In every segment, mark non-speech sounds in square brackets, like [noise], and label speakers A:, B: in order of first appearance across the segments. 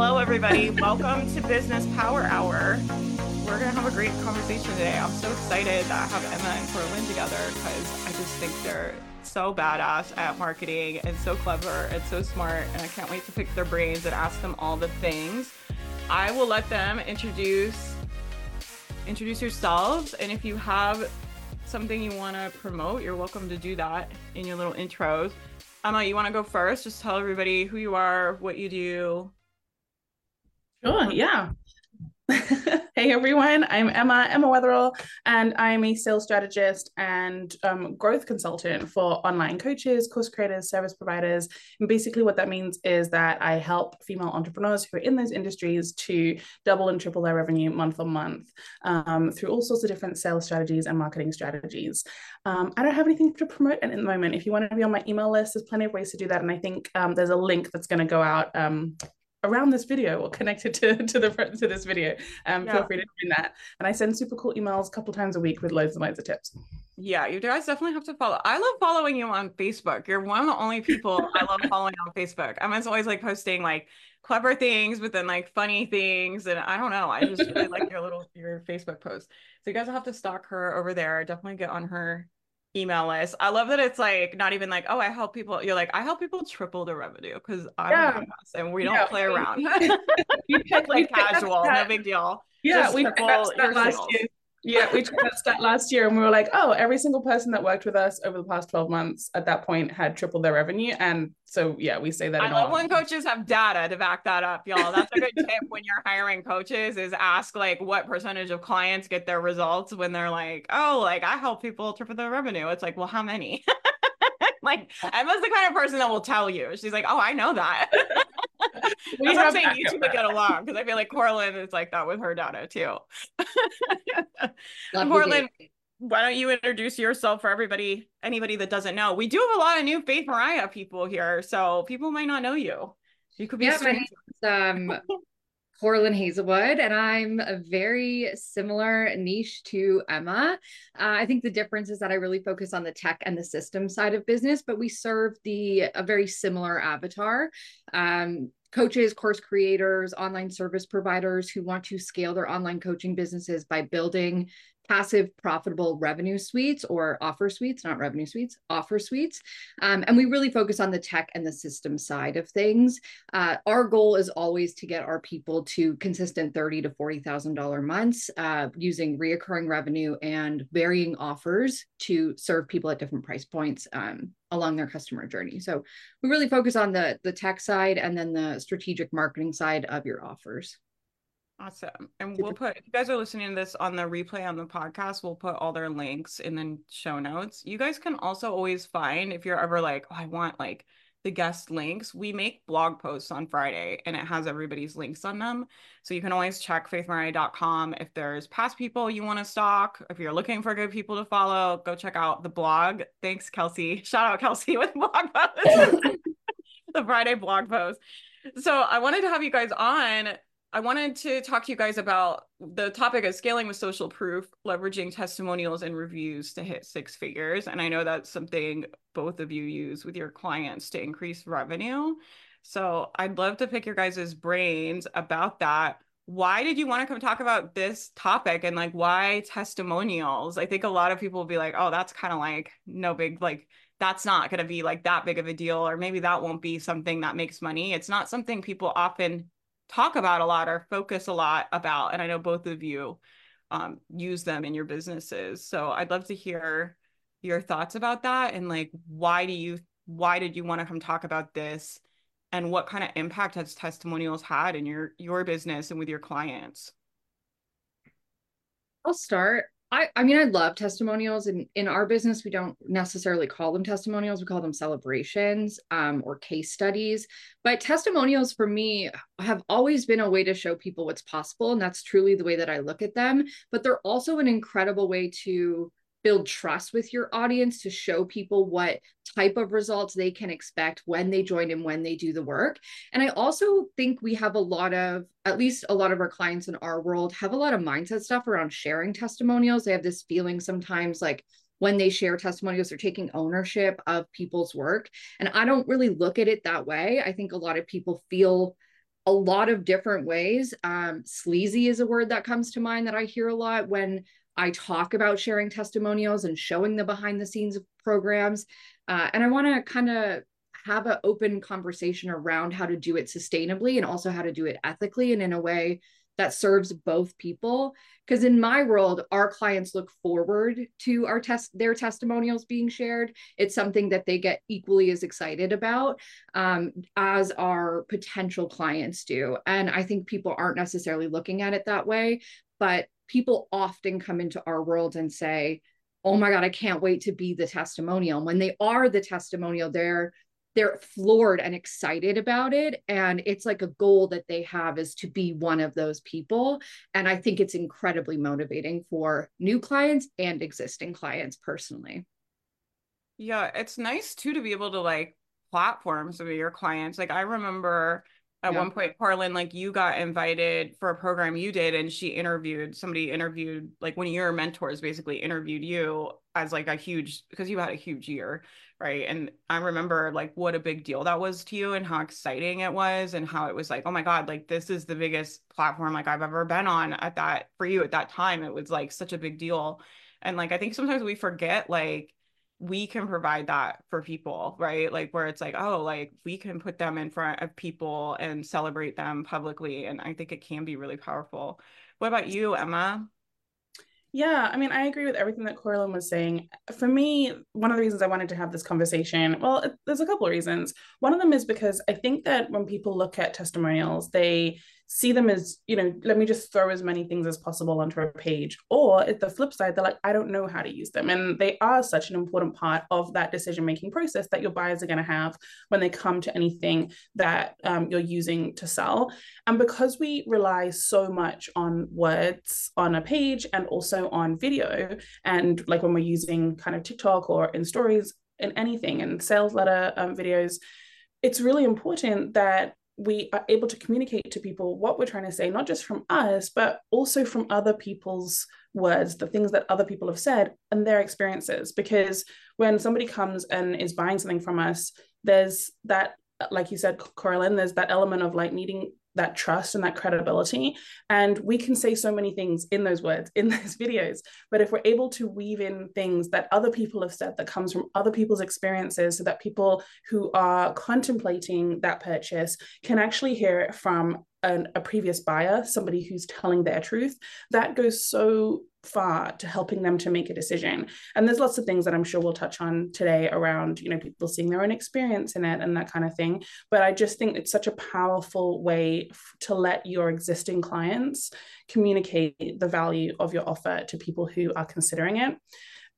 A: Hello, everybody. Welcome to Business Power Hour. We're going to have a great conversation today. I'm so excited that I have Emma and Corlin together because I just think they're so badass at marketing and so clever and so smart. And I can't wait to pick their brains and ask them all the things. I will let them introduce introduce yourselves. And if you have something you want to promote, you're welcome to do that in your little intros. Emma, you want to go first? Just tell everybody who you are, what you do.
B: Sure, yeah. [laughs] hey everyone, I'm Emma, Emma Wetherill, and I'm a sales strategist and um, growth consultant for online coaches, course creators, service providers. And basically, what that means is that I help female entrepreneurs who are in those industries to double and triple their revenue month on month um, through all sorts of different sales strategies and marketing strategies. Um, I don't have anything to promote at the moment. If you want to be on my email list, there's plenty of ways to do that. And I think um, there's a link that's going to go out um, around this video or connected to, [laughs] to the to this video um yeah. feel free to do that. And i send super cool emails a couple times a week with loads and loads of tips.
A: Yeah you guys definitely have to follow i love following you on facebook. You're one of the only people i love [laughs] following on facebook. I'm always like posting like clever things but then like funny things and i don't know i just really like your little your facebook post so you guys will have to stalk her over there. Definitely get on her email list. I love that it's like not even like, oh, I help people. You're like, I help people triple the revenue because I'm yeah. and we don't yeah. play [laughs] around. you [laughs] pick like casual, no big deal.
B: Yeah, Just we triple last year yeah, we tried that stat last year and we were like, oh, every single person that worked with us over the past 12 months at that point had tripled their revenue. And so, yeah, we say that.
A: I love when coaches have data to back that up, y'all. That's a good [laughs] tip when you're hiring coaches is ask like what percentage of clients get their results when they're like, oh, like I help people triple their revenue. It's like, well, how many? [laughs] like Emma's the kind of person that will tell you. She's like, oh, I know that. [laughs] we have saying you two would get along because I feel like Corlin is like that with her data too. [laughs] Corlin, why don't you introduce yourself for everybody, anybody that doesn't know? We do have a lot of new Faith Mariah people here, so people might not know you. You could be
C: yeah, my name's, um [laughs] Corlin Hazelwood, and I'm a very similar niche to Emma. Uh, I think the difference is that I really focus on the tech and the system side of business, but we serve the a very similar avatar. Um, coaches, course creators, online service providers who want to scale their online coaching businesses by building passive profitable revenue suites or offer suites, not revenue suites, offer suites. Um, and we really focus on the tech and the system side of things. Uh, our goal is always to get our people to consistent thirty to forty thousand dollar months uh, using reoccurring revenue and varying offers to serve people at different price points. Um, along their customer journey. So we really focus on the the tech side and then the strategic marketing side of your offers.
A: Awesome. And we'll put, if you guys are listening to this on the replay on the podcast, we'll put all their links in the show notes. You guys can also always find, if you're ever like, oh, I want like the guest links, we make blog posts on Friday and it has everybody's links on them. So you can always check faithmariah.com if there's past people you want to stalk. If you're looking for good people to follow, go check out the blog. Thanks, Kelsey. [laughs] Shout out Kelsey with blog posts. [laughs] the Friday blog post. So I wanted to have you guys on I wanted to talk to you guys about the topic of scaling with social proof, leveraging testimonials and reviews to hit six figures. And I know that's something both of you use with your clients to increase revenue. So I'd love to pick your guys' brains about that. Why did you want to come talk about this topic and like why testimonials? I think a lot of people will be like, oh, that's kind of like no big, like, that's not going to be like that big of a deal, or maybe that won't be something that makes money. It's not something people often talk about a lot or focus a lot about and i know both of you um, use them in your businesses. So i'd love to hear your thoughts about that and like why do you why did you want to come talk about this? And what kind of impact has testimonials had in your your business and with your clients?
C: I'll start I, I mean, I love testimonials. And in, in our business, we don't necessarily call them testimonials. We call them celebrations um, or case studies. But testimonials for me have always been a way to show people what's possible. And that's truly the way that I look at them. But they're also an incredible way to build trust with your audience to show people what type of results they can expect when they join and when they do the work. And I also think we have a lot of, at least a lot of our clients in our world have a lot of mindset stuff around sharing testimonials. They have this feeling sometimes like, when they share testimonials, they're taking ownership of people's work. And I don't really look at it that way. I think a lot of people feel a lot of different ways. Um, sleazy is a word that comes to mind that I hear a lot when I talk about sharing testimonials and showing the behind the scenes of programs. Uh, and I want to kind of have an open conversation around how to do it sustainably and also how to do it ethically and in a way that serves both people because in my world our clients look forward to our test their testimonials being shared it's something that they get equally as excited about um, as our potential clients do and i think people aren't necessarily looking at it that way but people often come into our world and say oh my god i can't wait to be the testimonial. When they are the testimonial they're they're floored and excited about it. And it's like a goal that they have is to be one of those people. And i think it's incredibly motivating for new clients and existing clients personally.
A: Yeah it's nice too to be able to like platform some of your clients. Like i remember at yeah. one point Corlin like you got invited for a program you did and she interviewed somebody interviewed like one of your mentors basically interviewed you as like a huge because you had a huge year right? And i remember like what a big deal that was to you and how exciting it was and how it was like oh my god like this is the biggest platform like i've ever been on at that for you at that time. It was like such a big deal. And like i think sometimes we forget like we can provide that for people, right? Like where it's like, oh, like we can put them in front of people and celebrate them publicly. And I think it can be really powerful. What about you, Emma?
B: Yeah, I mean, I agree with everything that Corlin was saying. For me, one of the reasons I wanted to have this conversation, well, there's a couple of reasons. One of them is because I think that when people look at testimonials, they see them as, you know, let me just throw as many things as possible onto a page. Or at the flip side, they're like, I don't know how to use them. And they are such an important part of that decision making process that your buyers are going to have when they come to anything that um, you're using to sell. And because we rely so much on words on a page and also on video, and like when we're using kind of TikTok or in stories, in anything, and sales letter um, videos, it's really important that we are able to communicate to people what we're trying to say, not just from us, but also from other people's words, the things that other people have said and their experiences. Because when somebody comes and is buying something from us, there's that, like you said, Coralyn, there's that element of like needing that trust and that credibility. And we can say so many things in those words, in [laughs] those videos. But if we're able to weave in things that other people have said that comes from other people's experiences, so that people who are contemplating that purchase can actually hear it from an, a previous buyer, somebody who's telling their truth, that goes so far to helping them to make a decision. And there's lots of things that I'm sure we'll touch on today around, you know, people seeing their own experience in it and that kind of thing. But I just think it's such a powerful way to let your existing clients communicate the value of your offer to people who are considering it.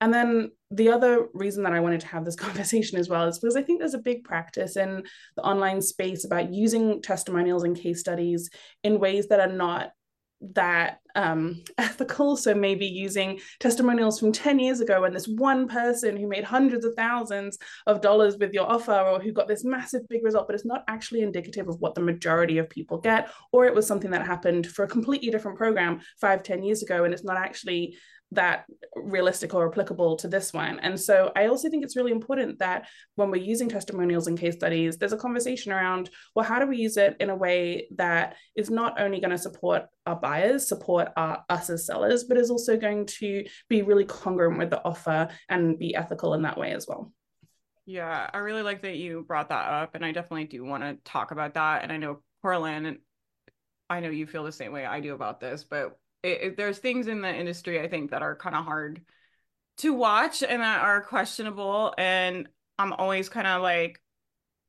B: And then the other reason that I wanted to have this [laughs] conversation as well is because I think there's a big practice in the online space about using testimonials and case studies in ways that are not that um, [laughs] ethical. So maybe using testimonials from 10 years ago when this one person who made hundreds of thousands of dollars with your offer or who got this massive big result, but it's not actually indicative of what the majority of people get, or it was something that happened for a completely different program five, 10 years ago, and it's not actually that realistic or applicable to this one. And so I also think it's really important that when we're using testimonials and case studies, there's a conversation around, well, how do we use it in a way that is not only going to support our buyers, support our, us as sellers, but is also going to be really congruent with the offer and be ethical in that way as well.
A: Yeah, I really like that you brought that up. And I definitely do want to talk about that. And I know Corlin, I know you feel the same way I do about this, but it, it, there's things in the industry I think that are kind of hard to watch and that are questionable. And I'm always kind of like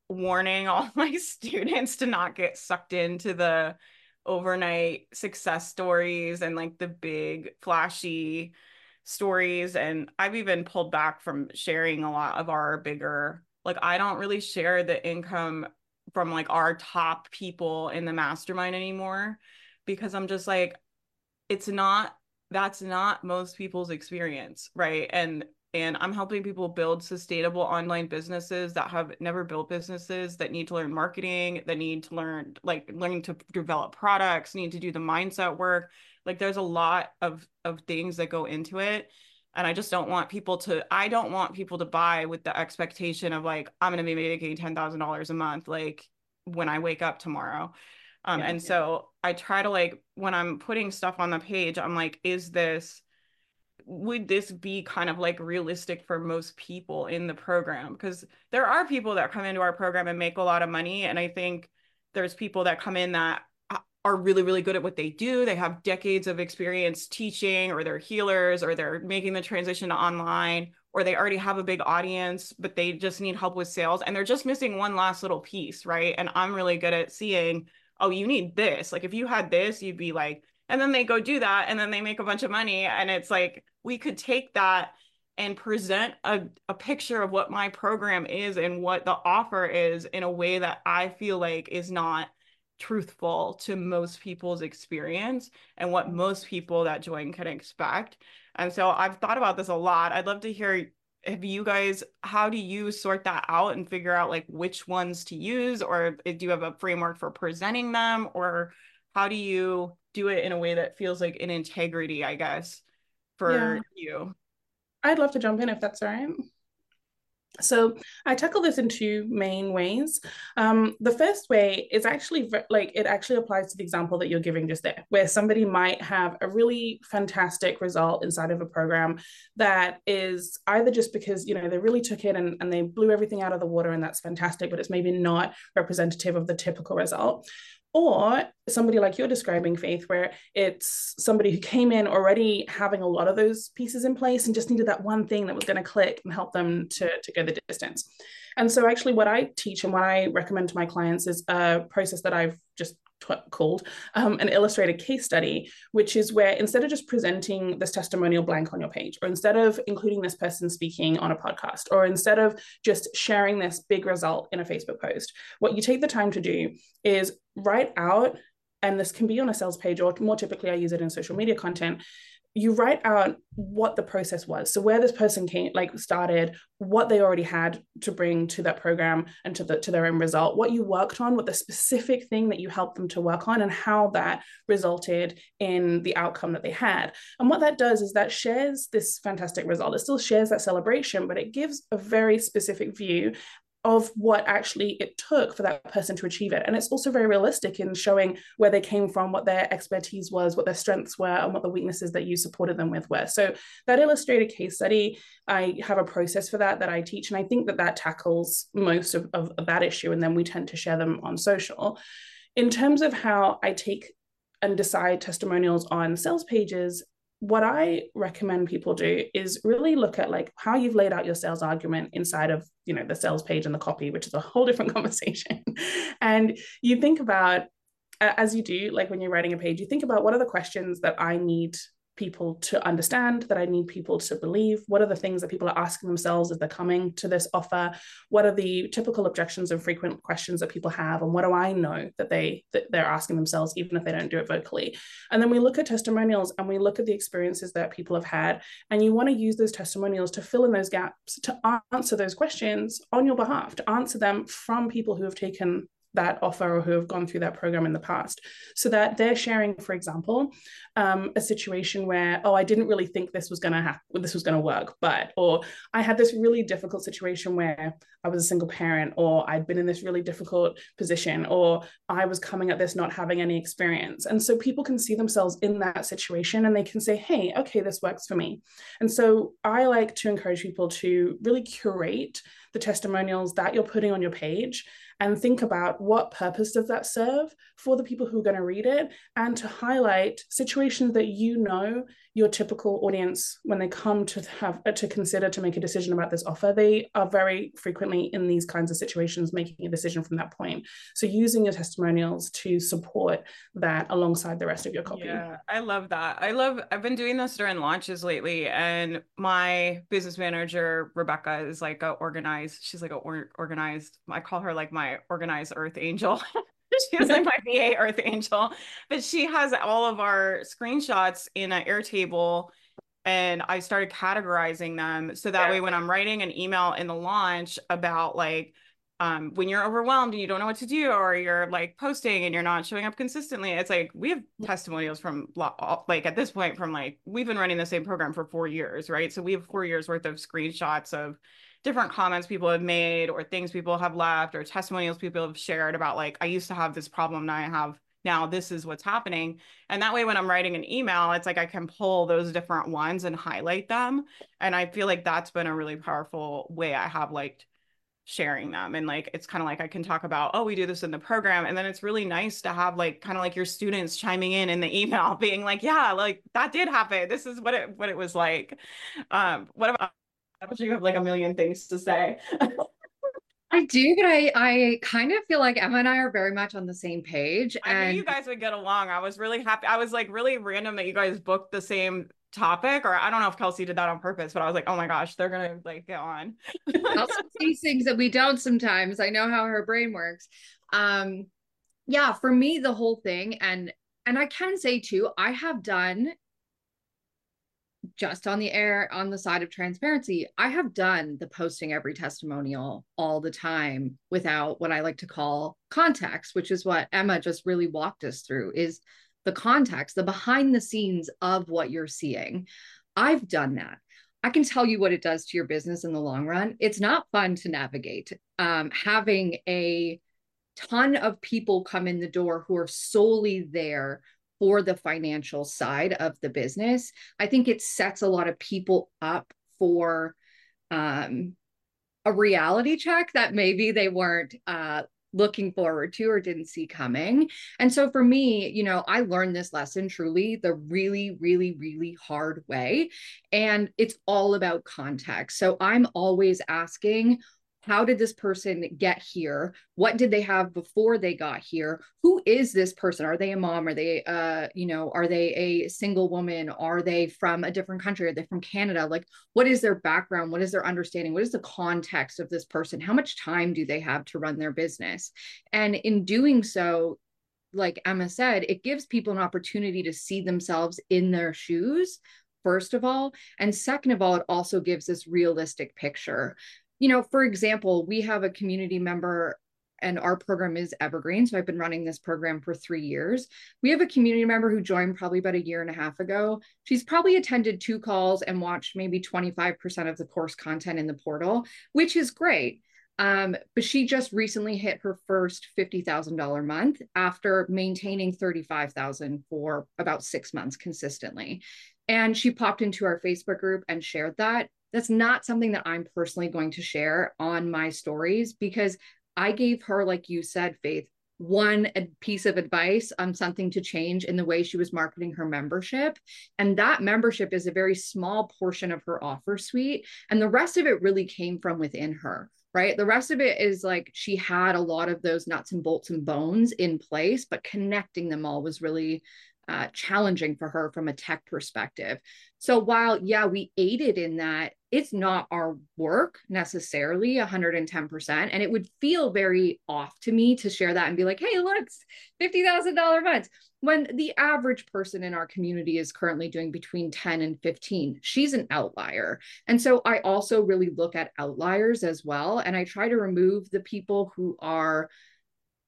A: warning [laughs] all my students to not get sucked into the overnight success stories and like the big flashy stories. And I've even pulled back from sharing a lot of our bigger, like, I don't really share the income from like our top people in the mastermind anymore because I'm just like, it's not that's not most people's experience right? And and i'm helping people build sustainable online businesses that have never built businesses that need to learn marketing that need to learn like learning to develop products need to do the mindset work. Like there's a lot of of things that go into it. And i just don't want people to i don't want people to buy with the expectation of like i'm going to be making $10000 a month like when i wake up tomorrow Um,
B: Yeah.
A: and so I try to like when I'm putting stuff on the page, I'm like, is this would this be kind of like realistic for most people in the program? Because there are people that come into our program and make a lot of money. And I think there's people that come in that are really, really good at what they do. They have decades of experience teaching, or they're healers, or they're making the transition to online, or they already have a big audience, but they just need help with sales. And they're just missing one last little piece, right? And I'm really good at seeing, oh, you need this. Like if you had this, you'd be like, and then they go do that and then they make a bunch of money. And it's like, we could take that and present a, a picture of what my program is and what the offer is in a way that I feel like is not truthful to most people's experience and what most people that join can expect. And so I've thought about this a lot. I'd love to hear have you guys how do you sort that out and figure out like which ones to use or eh, do you have a framework for presenting them or how do you do it in a way that feels like an integrity, I guess? for yeah. you?
B: I'd love to jump in if that's all right. So I tackle this in two main ways. Um, the first way is actually like it actually applies to the example that you're giving just there, where somebody might have a really fantastic result inside of a program that is either just because you know they really took it and, and they blew everything out of the water and that's fantastic, but it's maybe not representative of the typical result, or somebody like you're describing faith where it's somebody who came in already having a lot of those pieces in place and just needed that one thing that was going to click and help them to, to go the distance. And so actually what i teach and what i recommend to my clients is a process that i've just called um, an illustrated case study, which is where instead of just presenting this testimonial blank on your page, or instead of including this person speaking on a podcast, or instead of just sharing this big result in a Facebook post, what you take the time to do is write out, and this can be on a sales page, or more typically, I use it in social media content, you write out what the process was. So where this person came like started what they already had to bring to that program and to the to their own result what you worked on what the specific thing that you helped them to work on and how that resulted in the outcome that they had. And what that does is that shares this fantastic result. It still shares that celebration but it gives a very specific view of what actually it took for that person to achieve it. And it's also very realistic in showing where they came from, what their expertise was, what their strengths were, and what the weaknesses that you supported them with were. So that illustrated case study, I have a process for that that I teach. And I think that that tackles most of, of, of that issue. And then we tend to share them on social. In terms of how I take and decide testimonials on sales pages what I recommend people do is really look at like how you've laid out your sales argument inside of you know the sales page and the copy, which is a whole different [laughs] conversation. and you think about as you do, like when you're writing a page, you think about what are the questions that I need people to understand, that I need people to believe? What are the things that people are asking themselves as they're coming to this offer? What are the typical objections and frequent questions that people have? And what do I know that they that they're asking themselves, even if they don't do it vocally? And then we look at testimonials and we look at the experiences that people have had. And you want to use those testimonials to fill in those gaps, to answer those questions on your behalf, to answer them from people who have taken that offer or who have gone through that program in the past. So that they're sharing for example um, a situation where oh i didn't really think this was going to happen this was going to work but or i had this really difficult situation where i was a single parent or i'd been in this really difficult position or i was coming at this not having any experience. And so people can see themselves in that situation and they can say hey okay this works for me. And so i like to encourage people to really curate the testimonials that you're putting on your page and think about what purpose does that serve for the people who are going to read it and to highlight situations that you know your typical audience when they come to have uh, to consider to make a decision about this offer they are very frequently in these kinds of situations making a decision from that point. So using your testimonials to support that alongside the rest of your copy.
A: Yeah i love that. I love i've been doing this during launches lately and my business manager rebecca is like a organized she's like a or- organized i call her like my organized earth angel. [laughs] She's like my VA Earth Angel, but she has all of our screenshots in an Airtable and I started categorizing them so that yeah. way when I'm writing an email in the launch about like um, when you're overwhelmed and you don't know what to do or you're like posting and you're not showing up consistently it's like we have testimonials from like at this point from like we've been running the same program for four years right? So we have four years worth of screenshots of different comments people have made or things people have left or testimonials people have shared about like I used to have this problem now I have now this is what's happening. And that way, when I'm writing an email, it's like I can pull those different ones and highlight them. And I feel like that's been a really powerful way I have like sharing them and like it's kind of like i can talk about oh we do this in the program and then it's really nice to have like kind of like your students chiming in in the [laughs] email being like yeah like that did happen this is what it what it was like um what about you have like a million things to say
C: I do, but I I kind of feel like Emma and I are very much on the same page.
A: I
C: and
A: knew you guys would get along. I was really happy. I was like really random that you guys booked the same topic, or I don't know if Kelsey did that on purpose, but I was like, oh my gosh, they're gonna like get on.
C: also [laughs] see things that we don't sometimes. I know how her brain works. Um, yeah, for me, the whole thing, and and I can say too, I have done just on the air on the side of transparency i have done the posting every testimonial all the time without what i like to call context which is what emma just really walked us through is the context the behind the scenes of what you're seeing. I've done that. I can tell you what it does to your business in the long run. It's not fun to navigate. Um, having a ton of people come in the door who are solely there for the financial side of the business, I think it sets a lot of people up for um, a reality check that maybe they weren't uh, looking forward to or didn't see coming. And so for me, you know, I learned this lesson truly the really, really, really hard way. And it's all about context. So I'm always asking, how did this person get here? What did they have before they got here? Who is this person? Are they a mom? Are they uh you know are they a single woman? Are they from a different country? Are they from canada? Like what is their background? What is their understanding? What is the context of this person? How much time do they have to run their business? And in doing so like emma said it gives people an opportunity to see themselves in their shoes first of all. And second of all it also gives this realistic picture you know, for example, we have a community member and our program is evergreen. So I've been running this program for three years. We have a community member who joined probably about a year and a half ago. She's probably attended two calls and watched maybe 25% of the course content in the portal, which is great. Um, but she just recently hit her first $50,000 month after maintaining 35,000 for about six months consistently. And she popped into our Facebook group and shared that that's not something that I'm personally going to share on my stories because I gave her, like you said, Faith, one piece of advice on something to change in the way she was marketing her membership. And that membership is a very small portion of her offer suite. And the rest of it really came from within her, right? The rest of it is like she had a lot of those nuts and bolts and bones in place, but connecting them all was really uh, challenging for her from a tech perspective. So while, yeah, we aided in that, it's not our work necessarily 110%. And it would feel very off to me to share that and be like, hey, look, $50,000 months. When the average person in our community is currently doing between 10 and 15, she's an outlier. And so I also really look at outliers as well. And I try to remove the people who are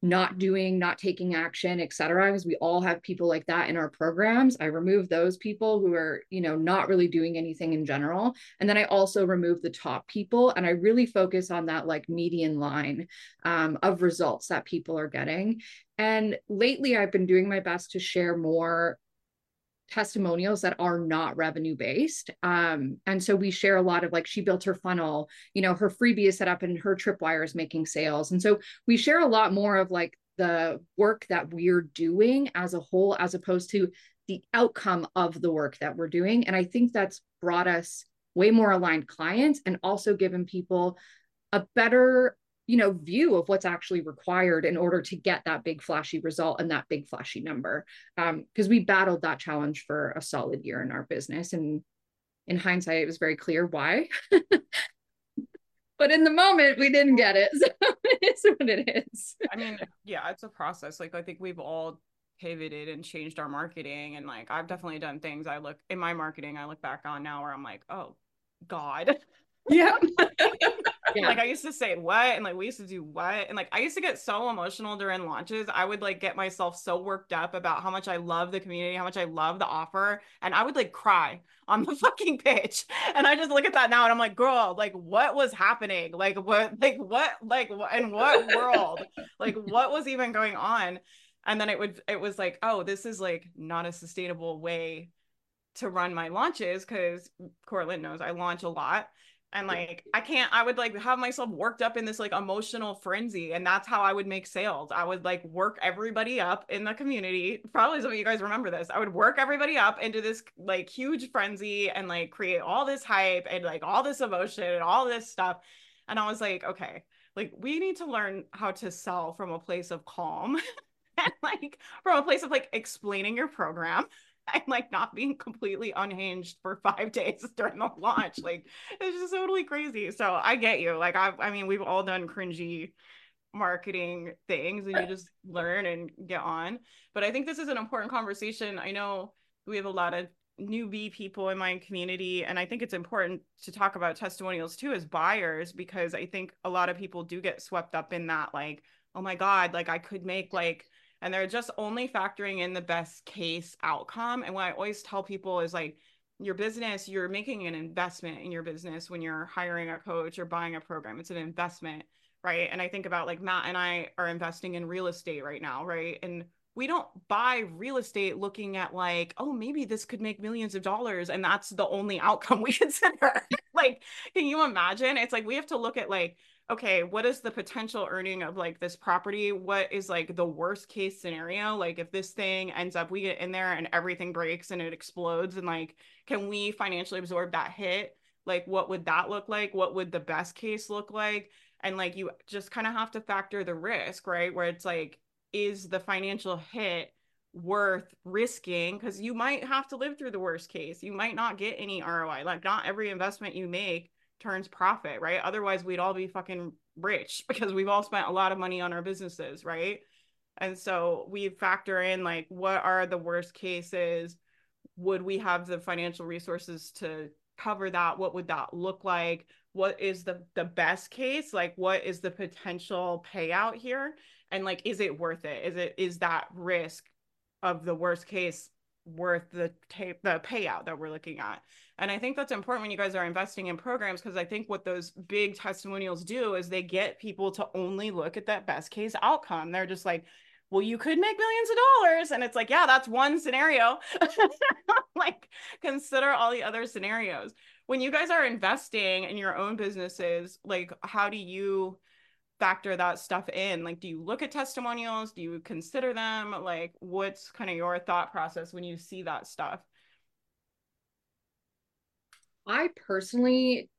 C: not doing, not taking action, et cetera, because we all have people like that in our programs. I remove those people who are, you know, not really doing anything in general. And then I also remove the top people and I really focus on that like median line um, of results that people are getting. And lately, I've been doing my best to share more testimonials that are not revenue based. Um, and so we share a lot of like she built her funnel, you know, her freebie is set up and her tripwire is making sales. And so we share a lot more of like the work that we're doing as a whole, as opposed to the outcome of the work that we're doing. And I think that's brought us way more aligned clients and also given people a better you know view of what's actually required in order to get that big flashy result and that big flashy number. Because um, we battled that challenge for a solid year in our business and in hindsight it was very clear why. [laughs] But in the moment we didn't get it [laughs] so it's what it is.
A: I mean yeah it's a process. Like i think we've all pivoted and changed our marketing and like i've definitely done things i look in my marketing i look back on now where i'm like oh god.
B: Yeah [laughs] [laughs]
A: yeah. Like I used to say what and like we used to do what and like I used to get so emotional during launches. I would like get myself so worked up about how much I love the community, how much I love the offer, and I would like cry on the [laughs] fucking pitch. And I just look at that now and I'm like, girl, like what was happening? Like what like what like what in what world? like what was even going on? and then it would it was like oh this is like not a sustainable way to run my launches because Courtland knows I launch a lot and like I can't I would like have myself worked up in this like emotional frenzy and that's how I would make sales. I would like work everybody up in the community. Probably some of you guys remember this. I would work everybody up into this like huge frenzy and like create all this hype and like all this emotion and all this stuff. And I was like, okay, like we need to learn how to sell from a place of calm [laughs] and like from a place of like explaining your program [laughs] and like not being completely unhinged for five days [laughs] during the launch. Like it's just totally crazy. So I get you. Like I I mean, we've all done cringy marketing things and you just learn and get on. But I think this is an important conversation. I know we have a lot of newbie people in my community and I think it's important to talk about testimonials too as buyers because I think a lot of people do get swept up in that like oh my god like I could make like and they're just only factoring in the best case outcome. And what I always tell people is like, your business, you're making an investment in your business when you're hiring a coach or buying a program. It's an investment, right? And I think about like Matt and I are investing in real estate right now, right? And we don't buy real estate looking at like, oh, maybe this could make millions of dollars. And that's the only outcome [laughs] we consider. like, can you imagine? It's like we have to look at like, okay, what is the potential earning of like this property? What is like the worst case scenario? Like if this thing ends up, we get in there and everything breaks and it explodes, and like, can we financially absorb that hit? Like, what would that look like? What would the best case look like? And like, you just kind of have to factor the risk, right? Where it's like, is the financial hit worth risking? Because you might have to live through the worst case. You might not get any ROI. Like, not every investment you make turns profit, right? Otherwise, we'd all be fucking rich [laughs] because we've all spent a lot of money on our businesses, right? And so we factor in like what are the worst cases? Would we have the financial resources to cover that? What would that look like? What is the the best case? Like what is the potential payout here? And like is it worth it? Is it is that risk of the worst case worth the tape the payout that we're looking at. And i think that's important when you guys are investing in programs because i think what those big testimonials do is they get people to only look at that best case outcome. They're just like well you could make millions of dollars. And it's like yeah that's one scenario. [laughs] Like consider all the other scenarios. When you guys are investing in your own businesses like how do you factor that stuff in? Like, do you look at testimonials? Do you consider them? Like, what's kind of your thought process when you see that stuff?
C: I personally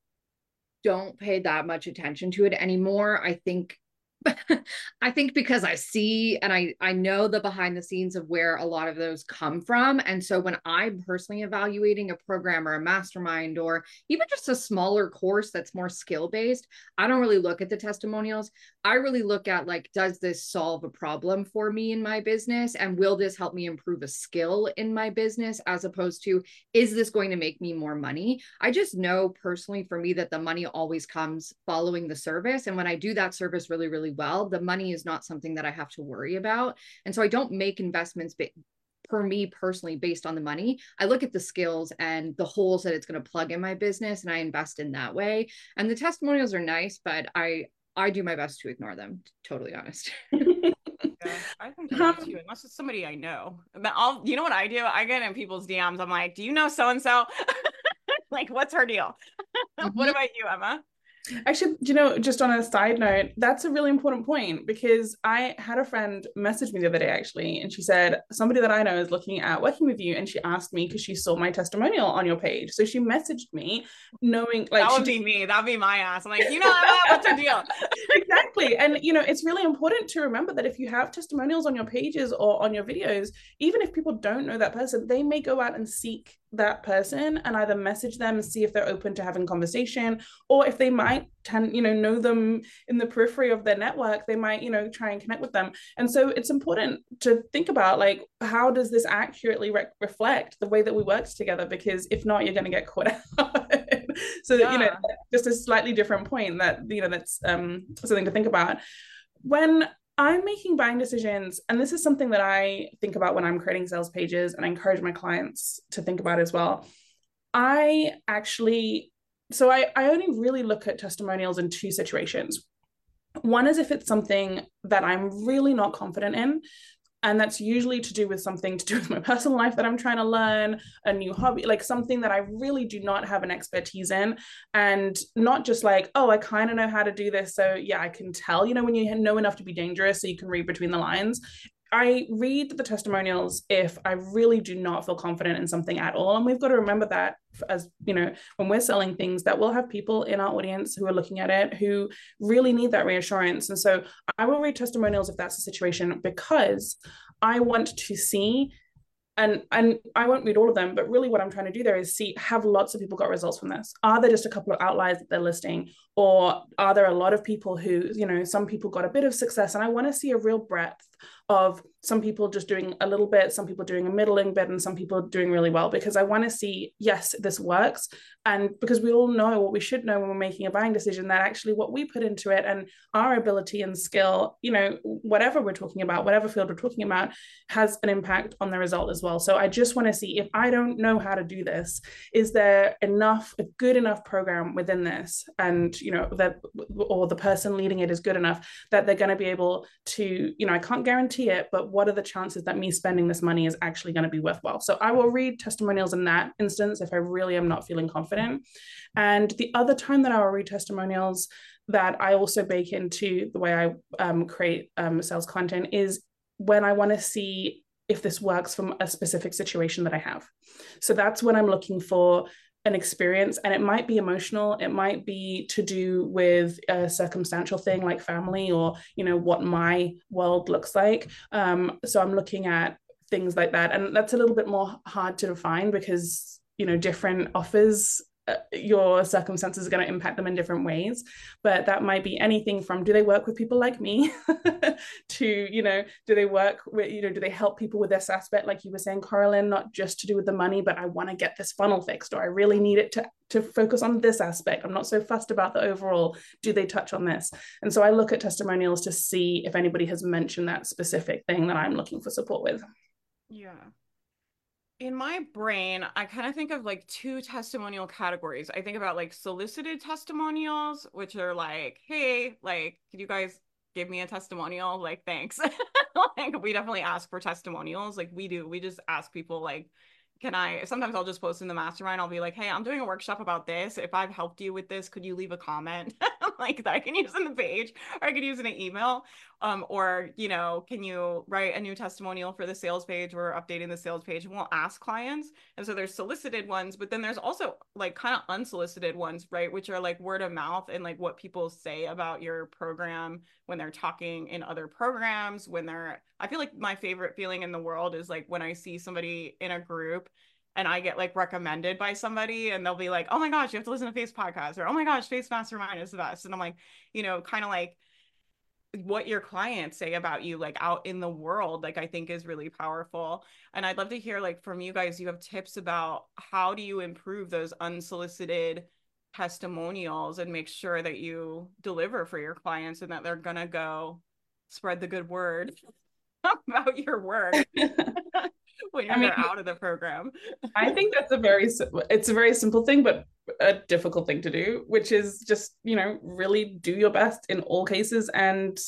C: don't pay that much attention to it anymore. I think [laughs] I think because I see and I I know the behind the scenes of where a lot of those come from. And so when I'm personally evaluating a program or a mastermind or even just a smaller course that's more skill based I don't really look at the testimonials. I really look at like does this solve a problem for me in my business? And will this help me improve a skill in my business as opposed to is this going to make me more money? I just know personally for me that the money always comes following the service. And when I do that service really really well, the money is not something that I have to worry about. And so I don't make investments ba- per me personally based on the money. I look at the skills and the holes that it's going to plug in my business and I invest in that way. And the testimonials are nice, but I I do my best to ignore them, totally honest. [laughs]
A: yeah, I think um, too, unless it's somebody I know. But I'll, you know what I do? I get in people's DMs. I'm like, do you know so and so? Like, what's her deal? [laughs] Mm-hmm. what about you, Emma?
B: Actually, you know, just on a side note, that's a really important point because I had a friend message me the other day actually, and she said somebody that I know is looking at working with you, and she asked me because she saw my testimonial on your page. So she messaged me, knowing like
A: that would be me. That'd be my ass. I'm like, you know, what's the deal? [laughs]
B: exactly, and you know, it's really important to remember that if you have testimonials on your pages or on your videos, even if people don't know that person, they may go out and seek that person and either message them and see if they're open to having conversation or if they might tend you know know them in the periphery of their network they might you know try and connect with them. And so it's important to think about like how does this accurately re- reflect the way that we worked together? Because if not you're going to get caught [laughs] out. So yeah. you know just a slightly different point that you know that's um something to think about. When I'm making buying decisions, and this is something that I think about when I'm creating sales pages, and I encourage my clients to think about as well. I actually, so I, I only really look at testimonials in two situations. One is if it's something that I'm really not confident in, and that's usually to do with something to do with my personal life that i'm trying to learn a new hobby like something that i really do not have an expertise in. And not just like oh i kind of know how to do this so yeah i can tell you know when you know enough to be dangerous so you can read between the lines I read the testimonials if I really do not feel confident in something at all. And we've got to remember that as you know, when we're selling things, that we'll have people in our audience who are looking at it who really need that reassurance. And so I will read testimonials if that's the situation because I want to see and and I won't read all of them, but really what I'm trying to do there is see have lots of people got results from this. Are there just a couple of outliers that they're listing, or are there a lot of people who you know some people got a bit of success, and I want to see a real breadth of some people just doing a little bit, some people doing a middling bit, and some people doing really well because I want to see, yes, this works. And because we all know what we should know when we're making a buying decision that actually what we put into it and our ability and skill, you know, whatever we're talking about, whatever field we're talking about, has an impact on the result as well. So I just want to see if I don't know how to do this, is there enough, a good enough program within this? And, you know, that, or the person leading it is good enough that they're going to be able to, you know, I can't guarantee it, but what are the chances that me spending this money is actually going to be worthwhile? So I will read testimonials in that instance if I really am not feeling confident. And the other time that I will read testimonials that I also bake into the way I um, create um, sales content is when I want to see if this works from a specific situation that I have. So that's when I'm looking for an experience and it might be emotional it might be to do with a circumstantial thing like family or you know what my world looks like. Um, so i'm looking at things like that and that's a little bit more hard to define because you know different offers your circumstances are going to impact them in different ways but that might be anything from do they work with people like me? [laughs] To you know do they work with you know do they help people with this aspect? Like you were saying Coraline not just to do with the money but I want to get this funnel fixed or I really need it to to focus on this aspect. I'm not so fussed about the overall do they touch on this? And so I look at testimonials to see if anybody has mentioned that specific thing that I'm looking for support with.
A: Yeah in my brain, I kind of think of like two testimonial categories. I think about like solicited testimonials, which are like, hey, like, could you guys give me a testimonial? Like, thanks. [laughs] like, we definitely ask for testimonials. Like, we do. We just ask people, like, can I sometimes I'll just post in the mastermind. I'll be like, hey, I'm doing a workshop about this. If I've helped you with this, could you leave a comment [laughs] [laughs] like that I can use in the page or I could use in an email? Um, or you know, can you write a new testimonial for the sales page? We're updating the sales page and we'll ask clients. And so there's solicited ones, but then there's also like kind of unsolicited ones, right? Which are like word of mouth and like what people say about your program when they're talking in other programs, when they're I feel like my favorite feeling in the world is like when I see somebody in a group and I get like recommended by somebody and they'll be like, oh my gosh, you have to listen to Faith's Podcast or oh my gosh, Faith's Mastermind is the best. And I'm like, you know, kind of like what your clients say about you like out in the world like i think is really powerful and i'd love to hear like from you guys you have tips about how do you improve those unsolicited testimonials and make sure that you deliver for your clients and that they're going to go spread the good word [laughs] about your work [laughs] when you're I mean, out of the program.
B: I think that's a very it's a very simple thing, but a difficult thing to do, which is just you know really do your best in all cases and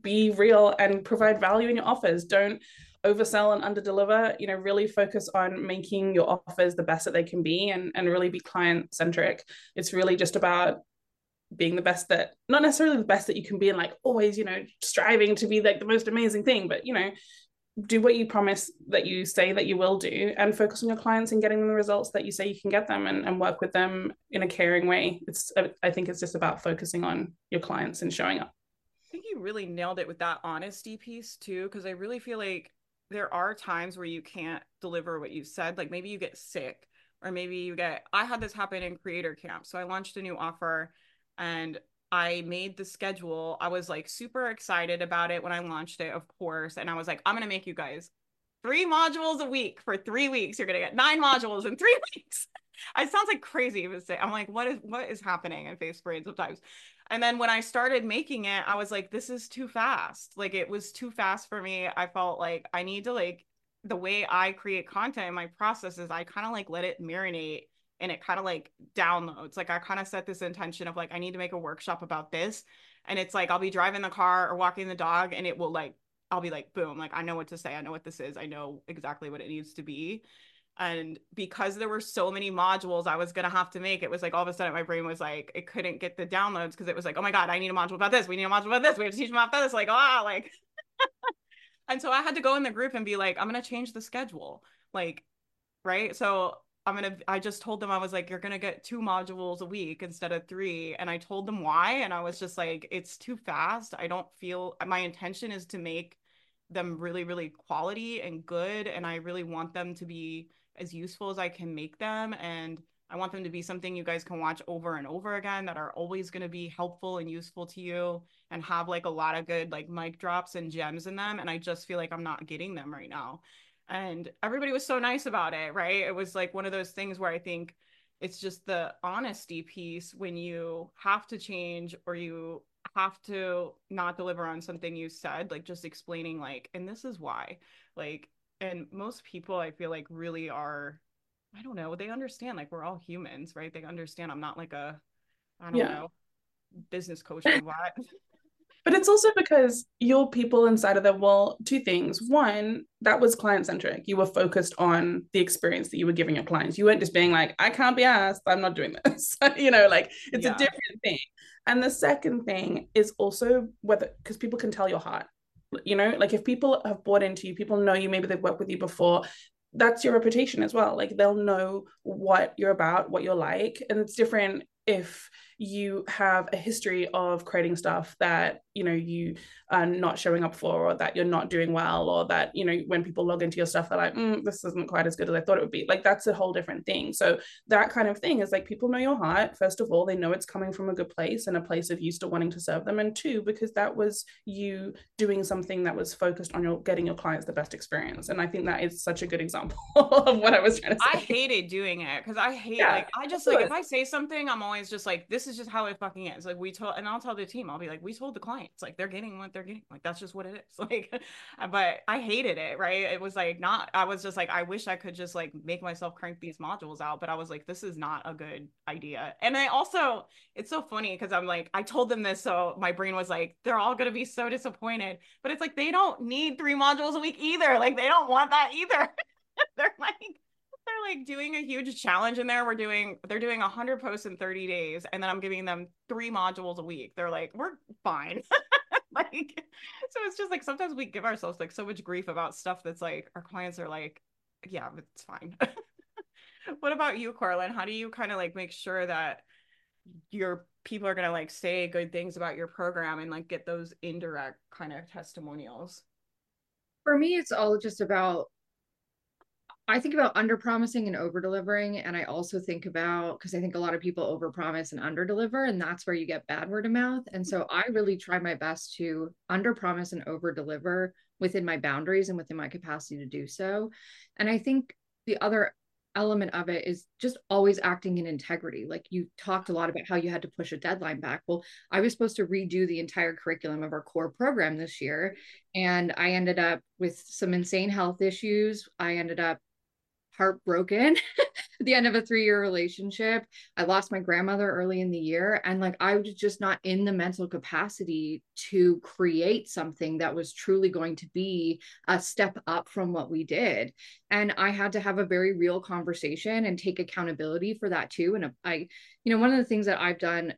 B: be real and provide value in your offers. Don't oversell and underdeliver. You know, really focus on making your offers the best that they can be and and really be client centric. It's really just about being the best that not necessarily the best that you can be and like always you know striving to be like the most amazing thing but you know do what you promise that you say that you will do and focus on your clients and getting them the results that you say you can get them and, and work with them in a caring way. It's uh, i think it's just about focusing on your clients and showing up.
A: I think you really nailed it with that honesty piece too because i really feel like there are times where you can't deliver what you said. Like maybe you get sick or maybe you get i had this happen in creator camp so i launched a new offer and I made the schedule. I was like super excited about it when I launched it, of course. And I was like, I'm going to make you guys three modules a week for three weeks. You're going to get nine modules in three [laughs] weeks. it sounds like crazy to say. I'm like, what is what is happening in Faith's brain sometimes? And then when I started making it, I was like, this is too fast. Like it was too fast for me. I felt like I need to like the way I create content in my process is I kind of like let it marinate and it kind of like downloads. Like I kind of set this intention of like I need to make a workshop about this, and it's like I'll be driving the car or walking the dog, and it will like I'll be like, boom, like I know what to say. I know what this is. I know exactly what it needs to be. And because there were so many modules I was going to have to make, it was like all of a sudden my brain was like, it couldn't get the downloads because it was like, oh my God, I need a module about this. We need a module about this. We have to teach them about this. Like, ah, like. [laughs] and so I had to go in the group and be like, I'm going to change the schedule. Like, right. So I'm to, I just told them, I was like, you're to get two modules a week instead of three. And I told them why. And I was just like, it's too fast. I don't feel, my intention is to make them really, really quality and good. And I really want them to be, as useful as I can make them. And I want them to be something you guys can watch over and over again that are always going to be helpful and useful to you and have like a lot of good like mic drops and gems in them. And I just feel like I'm not getting them right now. And everybody was so nice about it, right? It was like one of those things where I think it's just the honesty piece when you have to change or you have to not deliver on something you said, like just explaining, like, and this is why. Like, and most people i feel like really are i don't know they understand like we're all humans right they understand i'm not like a i don't yeah. know business coach or what [laughs]
B: but it's also because your people inside of them well two things. One that was client centric you were focused on the experience that you were giving your clients. You weren't just being like i can't be asked. I'm not doing this. [laughs] You know like it's yeah. a different thing. And the second thing is also whether because people can tell your heart you know? Like if people have bought into you people know you maybe they've worked with you before that's your reputation as well. Like they'll know what you're about what you're like. And it's different if you have a history of creating stuff that you know you are not showing up for or that you're not doing well or that you know when people log into your stuff they're like mm, this isn't quite as good as i thought it would be. Like that's a whole different thing. So that kind of thing is like people know your heart first of all. They know it's coming from a good place and a place of you still wanting to serve them and two because that was you doing something that was focused on your getting your clients the best experience. And i think that is such a good example [laughs] of what i was trying to say.
A: i hated doing it because i hate yeah, like i just like if i say something i'm always just like this is just how it fucking is. Like we told and i'll tell the team i'll be like we told the clients like they're getting what they're getting. Like that's just what it is. [laughs] Like uh, but i hated it right? It was like not i was just like i wish i could just like make myself crank these modules out but i was like this is not a good idea. And i also it's so funny because i'm like i told them this so my brain was like they're all to be so disappointed. But it's like they don't need three modules a week either. Like they don't want that either. [laughs] They're like they're like doing a huge challenge in there. We're doing they're doing 100 posts in 30 days and then I'm giving them 3 modules a week. They're like, "We're fine." [laughs] like so it's just like sometimes we give ourselves like so much grief about stuff that's like our clients are like, "Yeah, it's fine." [laughs] what about you, Corlin? How do you kind of like make sure that your people are going to like say good things about your program and like get those indirect kind of testimonials?
C: For me, it's all just about I think about under promising and over delivering. And I also think about because I think a lot of people over promise and under deliver, and that's where you get bad word of mouth. And so I really try my best to under promise and over deliver within my boundaries and within my capacity to do so. And I think the other element of it is just always acting in integrity. Like you talked a lot about how you had to push a deadline back. Well, I was supposed to redo the entire curriculum of our core program this year. And I ended up with some insane health issues. I ended up heartbroken at [laughs] the end of a three year relationship. I lost my grandmother early in the year. And like, I was just not in the mental capacity to create something that was truly going to be a step up from what we did. And I had to have a very real conversation and take accountability for that too. And uh, I, you know, one of the things that I've done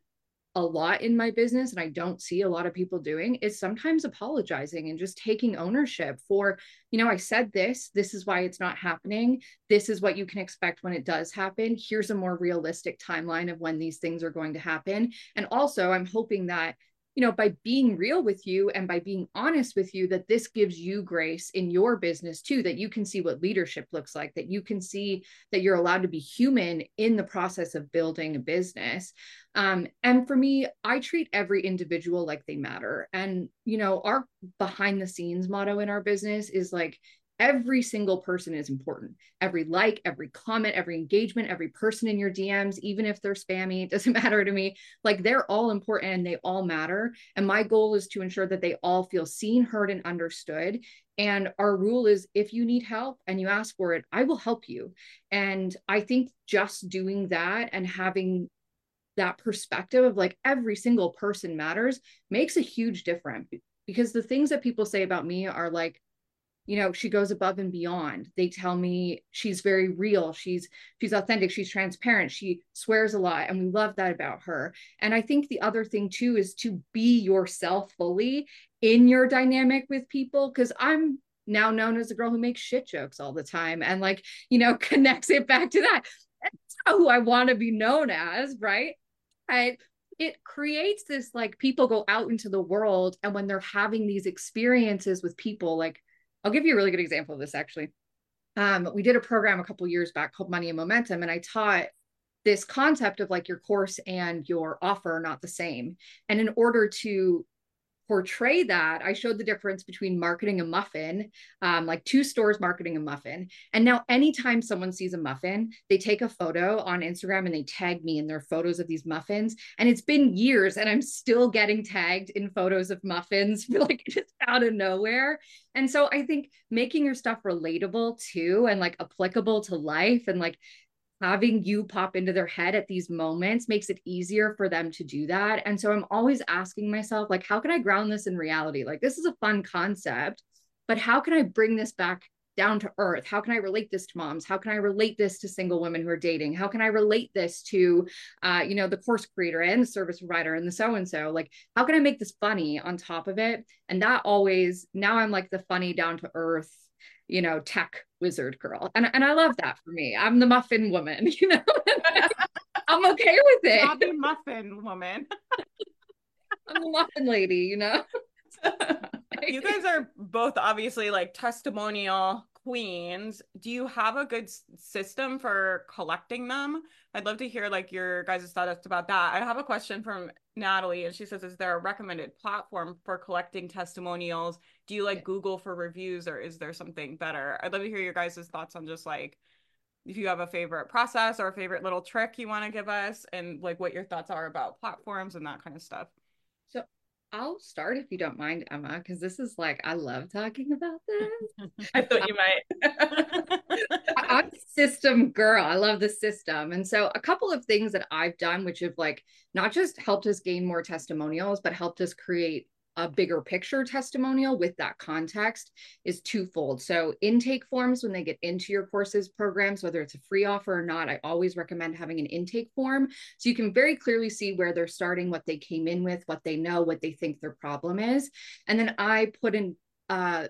C: a lot in my business and I don't see a lot of people doing is sometimes apologizing and just taking ownership for, you know, I said this, this is why it's not happening. This is what you can expect when it does happen. Here's a more realistic timeline of when these things are going to happen. And also, I'm hoping that you know, by being real with you and by being honest with you, that this gives you grace in your business too, that you can see what leadership looks like, that you can see that you're allowed to be human in the process of building a business. Um, and for me, I treat every individual like they matter. And, you know, our behind the scenes motto in our business is like, every single person is important. Every like, every comment, every engagement, every person in your DMs, even if they're spammy, it doesn't [laughs] matter to me. Like they're all important and they all matter. And my goal is to ensure that they all feel seen, heard, and understood. And our rule is if you need help and you ask for it, I will help you. And I think just doing that and having that perspective of like every single person matters makes a huge difference because the things that people say about me are like you know she goes above and beyond. They tell me she's very real. She's she's authentic. She's transparent. She swears a lot and we love that about her. And i think the other thing too is to be yourself fully in your dynamic with people because i'm now known as a girl who makes shit jokes all the time and like you know [laughs] connects it back to that. That's who i want to be known as right? I, it creates this like people go out into the world and when they're having these experiences with people like I'll give you a really good example of this actually. Um, we did a program a couple years back called Money and Momentum, and I taught this concept of like your course and your offer are not the same. And in order to portray that, I showed the difference between marketing a muffin, um, like two stores marketing a muffin. And now, anytime someone sees a muffin, they take a photo on Instagram and they tag me in their photos of these muffins. And it's been years, and I'm still getting tagged in photos of muffins, [laughs] like just out of nowhere. And so I think making your stuff relatable too, and like applicable to life, and like having you pop into their head at these moments makes it easier for them to do that. And so I'm always asking myself, like, how can I ground this in reality? Like, this is a fun concept, but how can I bring this back down to earth? How can I relate this to moms? How can I relate this to single women who are dating? How can I relate this to, uh, you know, the course creator and the service provider and the so and so? Like, how can I make this funny on top of it? And that always now I'm like the funny down to earth you know, tech wizard girl. And, and I love that for me. I'm the muffin woman, [laughs] you know. [laughs] I'm okay with it.
A: Not the muffin woman. [laughs]
C: I'm the muffin lady, you know.
A: you guys are both obviously like testimonial queens. Do you have a good system for collecting them? I'd love to hear like your guys' thoughts about that. I have a question from Natalie, and she says, "Is there a recommended platform for collecting testimonials? Do you like Google for reviews, or is there something better?" I'd love to hear your guys' thoughts on just like if you have a favorite process or a favorite little trick you want to give us, and like what your thoughts are about platforms and that kind of stuff.
C: I'll start if you don't mind, Emma, because this is like I love talking about this. [laughs]
B: I thought you might. [laughs]
C: I'm system girl. I love the system. And so a couple of things that I've done, which have like not just helped us gain more testimonials, but helped us create a bigger picture testimonial with that context is twofold. So, intake forms when they get into your courses programs, whether it's a free offer or not, I always recommend having an intake form so you can very clearly see where they're starting, what they came in with, what they know, what they think their problem is. And then I put in uh,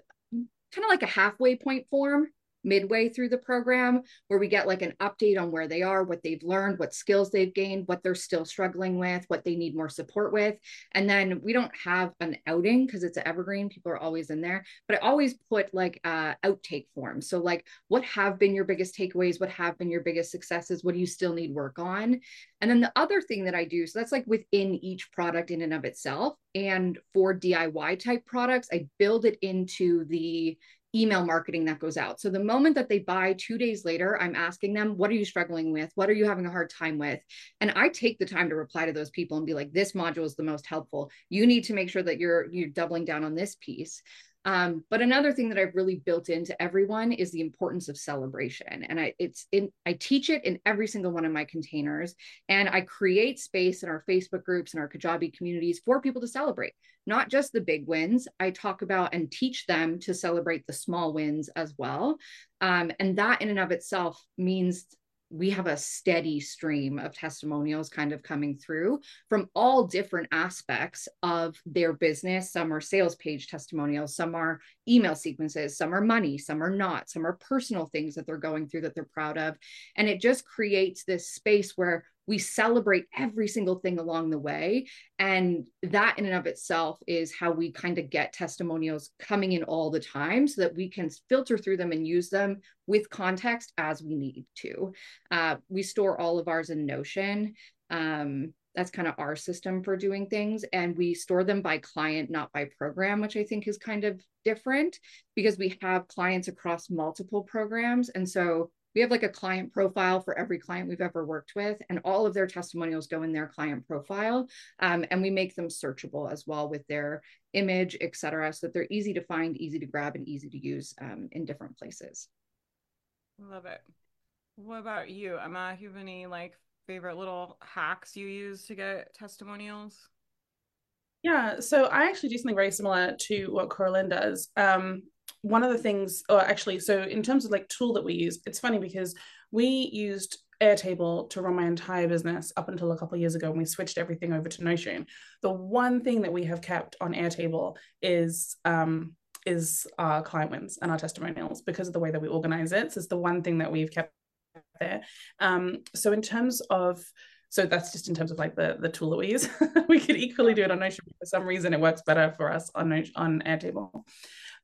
C: kind of like a halfway point form midway through the program where we get like an update on where they are, what they've learned, what skills they've gained, what they're still struggling with, what they need more support with. And then we don't have an outing because it's an evergreen, people are always in there, but I always put like uh, outtake forms. So, like, what have been your biggest takeaways? What have been your biggest successes? What do you still need work on? And then the other thing that I do, so that's like within each product in and of itself. And for DIY type products, I build it into the email marketing that goes out. So the moment that they buy two days later, I'm asking them, what are you struggling with? What are you having a hard time with? And I take the time to reply to those people and be like, this module is the most helpful. You need to make sure that you're you're doubling down on this piece. Um, but another thing that I've really built into everyone is the importance of celebration. And I it's in I teach it in every single one of my containers. And I create space in our Facebook groups and our Kajabi communities for people to celebrate, not just the big wins. I talk about and teach them to celebrate the small wins as well. Um, and that in and of itself means we have a steady stream of testimonials kind of coming through from all different aspects of their business. Some are sales page testimonials, some are email sequences, some are money, some are not, some are personal things that they're going through that they're proud of. And it just creates this space where we celebrate every single thing along the way. And that in and of itself is how we kind of get testimonials coming in all the time so that we can filter through them and use them with context as we need to. Uh, we store all of ours in notion. Um, that's kind of our system for doing things. And we store them by client not by program which i think is kind of different because we have clients across multiple programs. And so we have like a client profile for every client we've ever worked with and all of their testimonials go in their client profile um, and we make them searchable as well with their image et cetera so that they're easy to find easy to grab and easy to use um, in different places.
A: Love it. What about you? Emma you have any like favorite little hacks you use to get testimonials?
B: Yeah, so I actually do something very similar to what Corlin does. Um, one of the things, or actually, so in terms of like tool that we use, it's funny because we used Airtable to run my entire business up until a couple years ago when we switched everything over to Notion. The one thing that we have kept on Airtable is um, is our client wins and our testimonials because of the way that we organize it. So it's the one thing that we've kept there. Um, so in terms of so that's just in terms of like the the tool that we use. [laughs] we could equally do it on Notion. For some reason, it works better for us on on Airtable.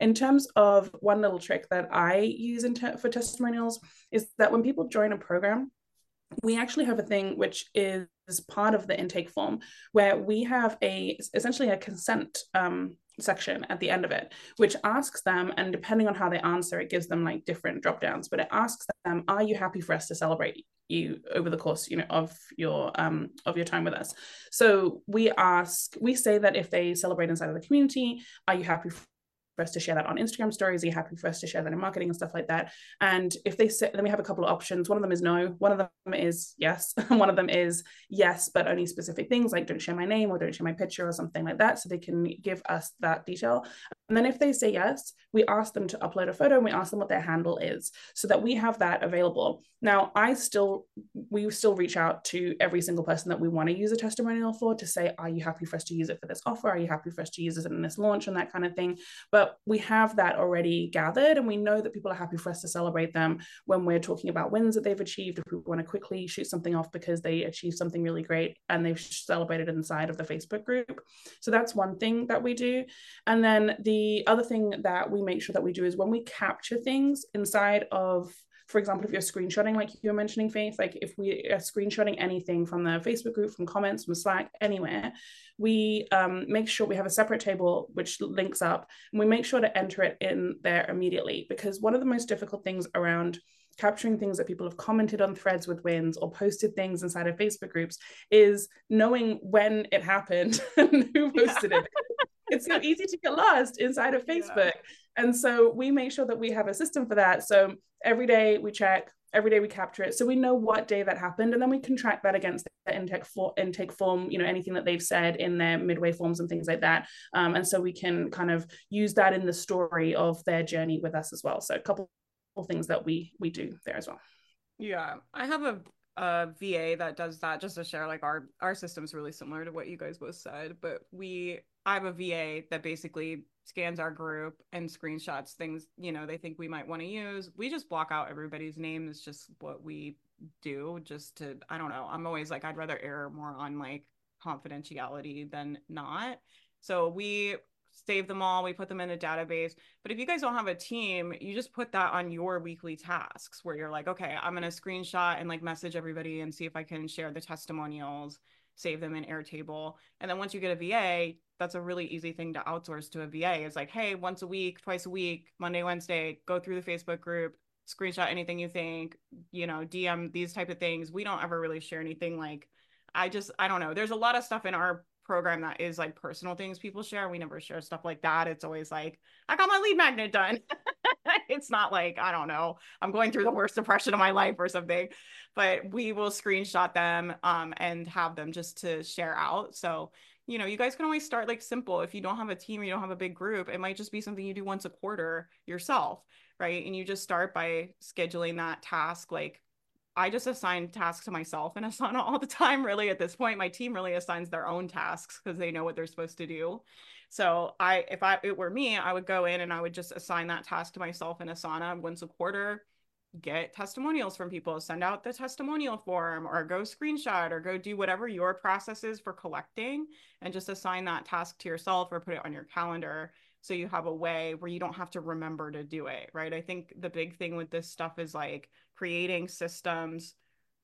B: In terms of one little trick that I use in te- for testimonials is that when people join a program, we actually have a thing which is part of the intake form where we have a essentially a consent um, section at the end of it which asks them and depending on how they answer it gives them like different drop downs but it asks them are you happy for us to celebrate you over the course you know of your um of your time with us? So we ask we say that if they celebrate inside of the community are you happy for us to share that on Instagram stories? Are you happy for us to share that in marketing and stuff like that? And if they say, then we have a couple of options. One of them is no, one of them is yes, and [laughs] one of them is yes, but only specific things like don't share my name or don't share my picture or something like that. So they can give us that detail. And then if they say yes, we ask them to upload a photo and we ask them what their handle is so that we have that available. Now, I still, we still reach out to every single person that we want to use a testimonial for to say, are you happy for us to use it for this offer? Are you happy for us to use it in this launch and that kind of thing? But we have that already gathered and we know that people are happy for us to celebrate them when we're talking about wins that they've achieved. If we want to quickly shoot something off because they achieved something really great and they've celebrated inside of the Facebook group. So that's one thing that we do. And then the other thing that we make sure that we do is when we capture things inside of for example, if you're screenshotting, like you were mentioning, Faith, like if we are screenshotting anything from the Facebook group, from comments, from Slack, anywhere, we um, make sure we have a separate table which links up and we make sure to enter it in there immediately. Because one of the most difficult things around capturing things that people have commented on threads with wins or posted things inside of Facebook groups is knowing when it happened [laughs] and who posted it. It's so easy to get lost inside of Facebook. Yeah. And so we make sure that we have a system for that. So every day we check, every day we capture it. So we know what day that happened. And then we can track that against the intake, for, intake form, you know, anything that they've said in their midway forms and things like that. Um, and so we can kind of use that in the story of their journey with us as well. So a couple of things that we we do there as well.
A: Yeah, I have a a VA that does that just to share like our our system's really similar to what you guys both said, but we I have a VA that basically scans our group and screenshots things, you know, they think we might want to use. We just block out everybody's name. It's just what we do just to, I don't know. I'm always like, I'd rather err more on like confidentiality than not. So we save them all, we put them in a database. But if you guys don't have a team, you just put that on your weekly tasks where you're like, okay, I'm going to screenshot and like message everybody and see if I can share the testimonials, save them in Airtable. And then once you get a VA, that's a really easy thing to outsource to a VA. Is like, hey, once a week, twice a week, Monday, Wednesday, go through the Facebook group, screenshot anything you think, you know, DM these type of things. We don't ever really share anything like I just I don't know. There's a lot of stuff in our program that is like personal things people share. We never share stuff like that. It's always like, I got my lead magnet done. [laughs] it's not like, I don't know, I'm going through the worst depression of my life or something, but we will screenshot them um, and have them just to share out. So, you know, you guys can always start like simple. If you don't have a team, you don't have a big group, it might just be something you do once a quarter yourself, right? And you just start by scheduling that task like I just assign tasks to myself in [laughs] Asana all the time. Really, at this point, my team really assigns their own tasks because they know what they're supposed to do. So I, if I it were me, I would go in and I would just assign that task to myself in Asana once a quarter. Get testimonials from people, send out the testimonial form, or go screenshot, or go do whatever your process is for collecting, and just assign that task to yourself or put it on your calendar so you have a way where you don't have to remember to do it right? I think the big thing with this stuff is like creating systems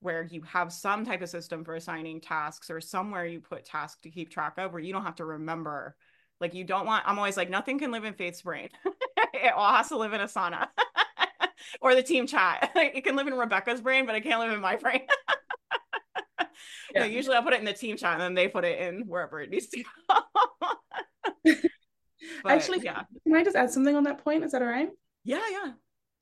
A: where you have some type of system for assigning tasks or somewhere you put tasks to keep track of where you don't have to remember. Like you don't want i'm always like nothing can live in faith's brain. [laughs] It all has to live in asana or the team chat [laughs] it can live in rebecca's brain but it can't live in my brain [laughs] yeah. usually i'll put it in the team chat and then they put it in wherever it needs to
B: go [laughs] but, actually, yeah. Can I just add something on that point? Is that all right?
A: Yeah, yeah.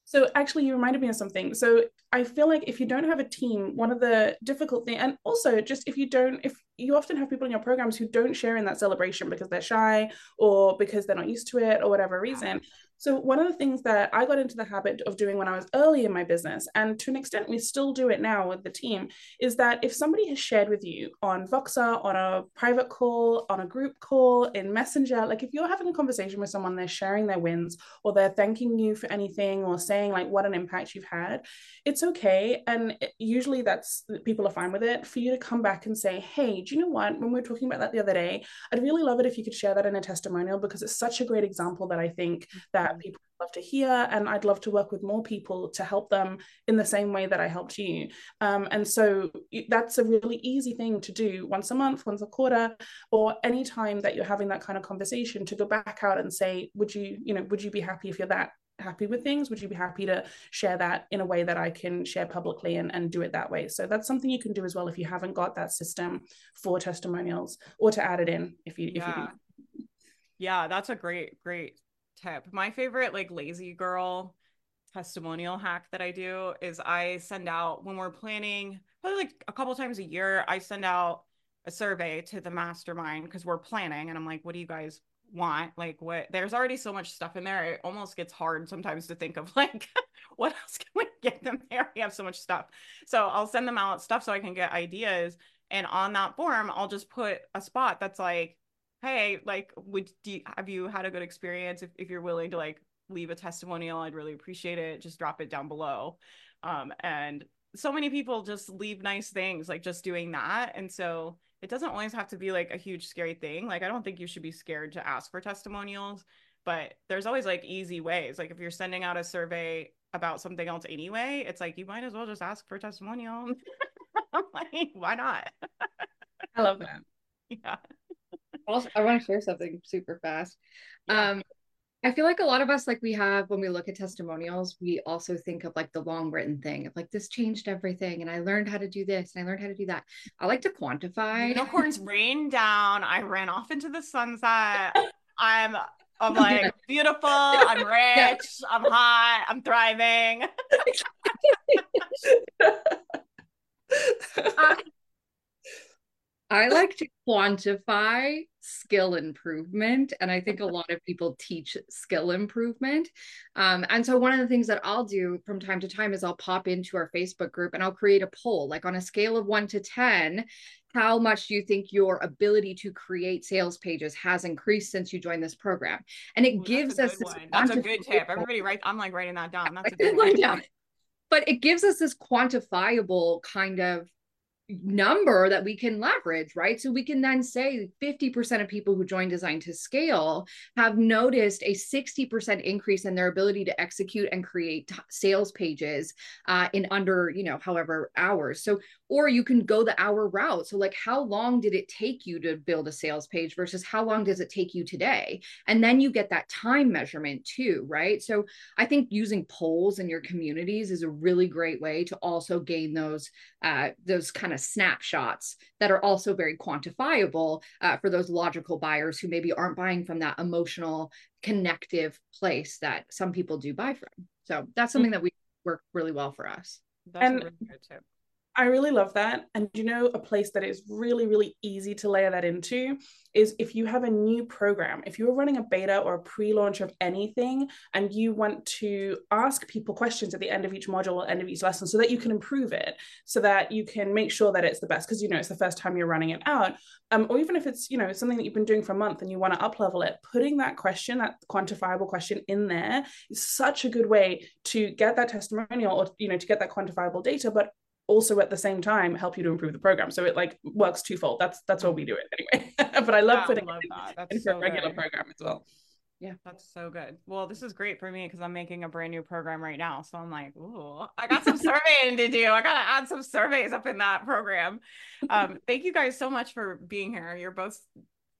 B: So actually, you reminded me of something. So I feel like if you don't have a team, one of the difficult things, and also just if you don't, if you often have people in your programs who don't share in that celebration because they're shy or because they're not used to it or whatever reason. So, one of the things that I got into the habit of doing when I was early in my business, and to an extent we still do it now with the team, is that if somebody has shared with you on Voxer, on a private call, on a group call, in Messenger, like if you're having a conversation with someone, they're sharing their wins or they're thanking you for anything or saying like what an impact you've had, it's okay. And usually that's people are fine with it for you to come back and say, hey, do you know what? When we were talking about that the other day, I'd really love it if you could share that in a testimonial because it's such a great example that I think that that people love to hear and i'd love to work with more people to help them in the same way that i helped you um, and so that's a really easy thing to do once a month once a quarter or any time that you're having that kind of conversation to go back out and say would you you know would you be happy if you're that happy with things would you be happy to share that in a way that i can share publicly and, and do it that way so that's something you can do as well if you haven't got that system for testimonials or to add it in if you
A: yeah.
B: if you
A: do. yeah that's a great great tip. My favorite like lazy girl testimonial hack that I do is I send out when we're planning probably like a couple times a year, I send out a survey to the mastermind because we're planning and I'm like, what do you guys want? Like what there's already so much stuff in there. It almost gets hard sometimes to think of [laughs] like what else can we get them there? We have so much stuff. So I'll send them out stuff so I can get ideas. And on that form, I'll just put a spot that's like, hey, like, would you, have you had a good experience? If, if you're willing to like leave a testimonial, I'd really appreciate it. Just drop it down below. Um, and so many people just leave nice things, like just doing that. And so it doesn't always have to be like a huge scary thing. Like, I don't think you should be scared to ask for testimonials, but there's always like easy ways. Like, if you're sending out a survey about something else anyway, it's like you might as well just ask for testimonial. I'm [laughs] like, why not?
B: I love that. [laughs]
A: Yeah
C: also, I want to share something super fast. Yeah. Um, I feel like a lot of us, like we have when we look at testimonials, we also think of like the long written thing of like this changed everything, and I learned how to do this, and I learned how to do that. I like to quantify.
A: Unicorns [laughs] rain down. I ran off into the sunset. [laughs] I'm I'm like beautiful. I'm [laughs] rich. I'm hot. I'm thriving.
C: uh, I like to quantify skill improvement. And I think a lot of people teach skill improvement. Um, and so, one of the things that I'll do from time to time is I'll pop into our Facebook group and I'll create a poll like on a scale of one to 10, how much do you think your ability to create sales pages has increased since you joined this program? And it Ooh, gives us
A: this. That's a good tip. Everybody, write. I'm like writing that down. That's a [laughs] good one.
C: But it gives us this quantifiable kind of number that we can leverage, right? So we can then say 50% of people who join Design to Scale have noticed a 60% increase in their ability to execute and create sales pages uh, in under, you know, however hours. So, or you can go the hour route. So, like, how long did it take you to build a sales page versus how long does it take you today? And then you get that time measurement too, right? So, I think using polls in your communities is a really great way to also gain those, uh, those kind of of snapshots that are also very quantifiable uh, for those logical buyers who maybe aren't buying from that emotional connective place that some people do buy from. So that's something that we work really well for us.
A: That's and really good tip.
B: I really love that. And you know, a place that is really, really easy to layer that into is if you have a new program, if you're running a beta or a pre launch of anything, and you want to ask people questions at the end of each module or end of each lesson so that you can improve it, so that you can make sure that it's the best, because you know, it's the first time you're running it out. Um, or even if it's, you know, something that you've been doing for a month and you want to up level it, putting that question, that quantifiable question in there is such a good way to get that testimonial or, you know, to get that quantifiable data, but also at the same time help you to improve the program. So it like works twofold. That's that's why we do it anyway. [laughs] but I love yeah, putting I love it that. That's into so a regular good. program as well.
A: Yeah, that's so good. Well, this is great for me because I'm making a brand new program right now. So I'm like, ooh, I got some surveying to do. I gotta add some surveys up in that program. Um, [laughs] thank you guys so much for being here. You're both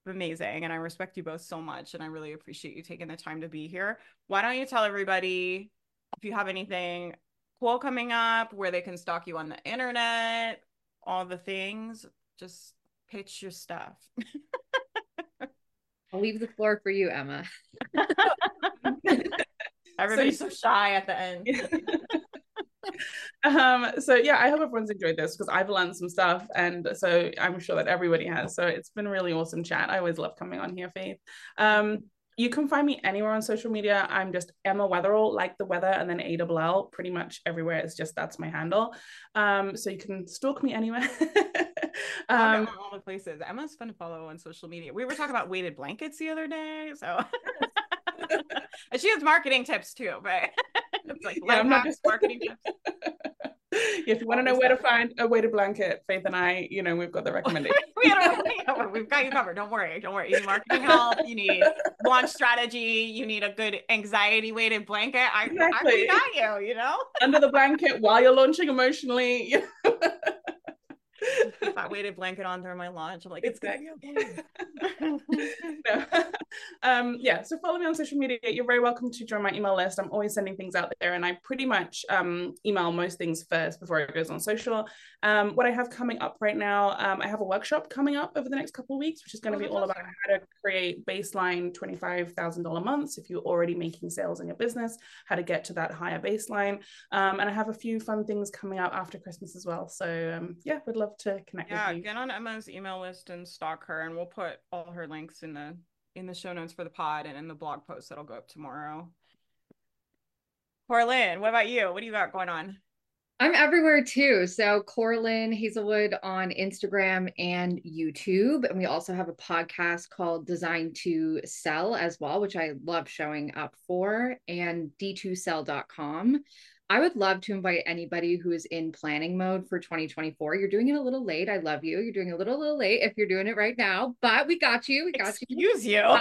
A: amazing and I respect you both so much. And I really appreciate you taking the time to be here. Why don't you tell everybody if you have anything cool coming up where they can stalk you on the internet, all the things. Just pitch your stuff.
C: I'll leave the floor for you, Emma. [laughs]
A: Everybody's so, so shy at the end. [laughs]
B: Um, so yeah, I hope everyone's enjoyed this because I've learned some stuff, and so I'm sure that everybody has. So it's been really awesome chat. I always love coming on here, Faith. Um, you can find me anywhere on social media. I'm just Emma Weatherall, like the weather, and then AWL, pretty much everywhere. It's just that's my handle. Um, so you can stalk me anywhere. [laughs]
A: um, all the places. Emma's fun to follow on social media. We were talking about weighted blankets the other day, so she has marketing tips too, but [laughs] it's like yeah, I'm not just marketing tips. [laughs]
B: if you want to know where to find a weighted blanket, Faith and I, you know, we've got the [laughs] recommendation. we
A: have got you covered. Don't worry. Don't worry. You need marketing help. You need launch strategy. You need a good anxiety weighted blanket. I, exactly. I got you, you know?
B: Under the blanket while you're launching emotionally
A: that [laughs] weighted blanket on during my lunch. I'm like, it's be [laughs]
B: no. [laughs] um, yeah. So follow me on social media. You're very welcome to join my email list. I'm always sending things out there, and I pretty much um, email most things first before it goes on social. Um, what I have coming up right now, um, I have a workshop coming up over the next couple of weeks, which is going to oh, be all awesome. about how to create baseline twenty five thousand dollar months if you're already making sales in your business, how to get to that higher baseline, um, and I have a few fun things coming out after Christmas as well. So um, yeah, would love to connect
A: yeah, get on Emma's email list and stalk her, and we'll put all her links in the in the show notes for the pod and in the blog post that'll go up tomorrow. Corlin, what about you? What do you got going on?
C: I'm everywhere too. So Corlin Hazelwood on Instagram and YouTube. And we also have a podcast called Design to Sell as well, which I love showing up for, and d2sell.com. I would love to invite anybody who is in planning mode for 2024. You're doing it a little late. I love you. You're doing a little, little late if you're doing it right now, but we got you. We got
A: Excuse you. Excuse you. Uh,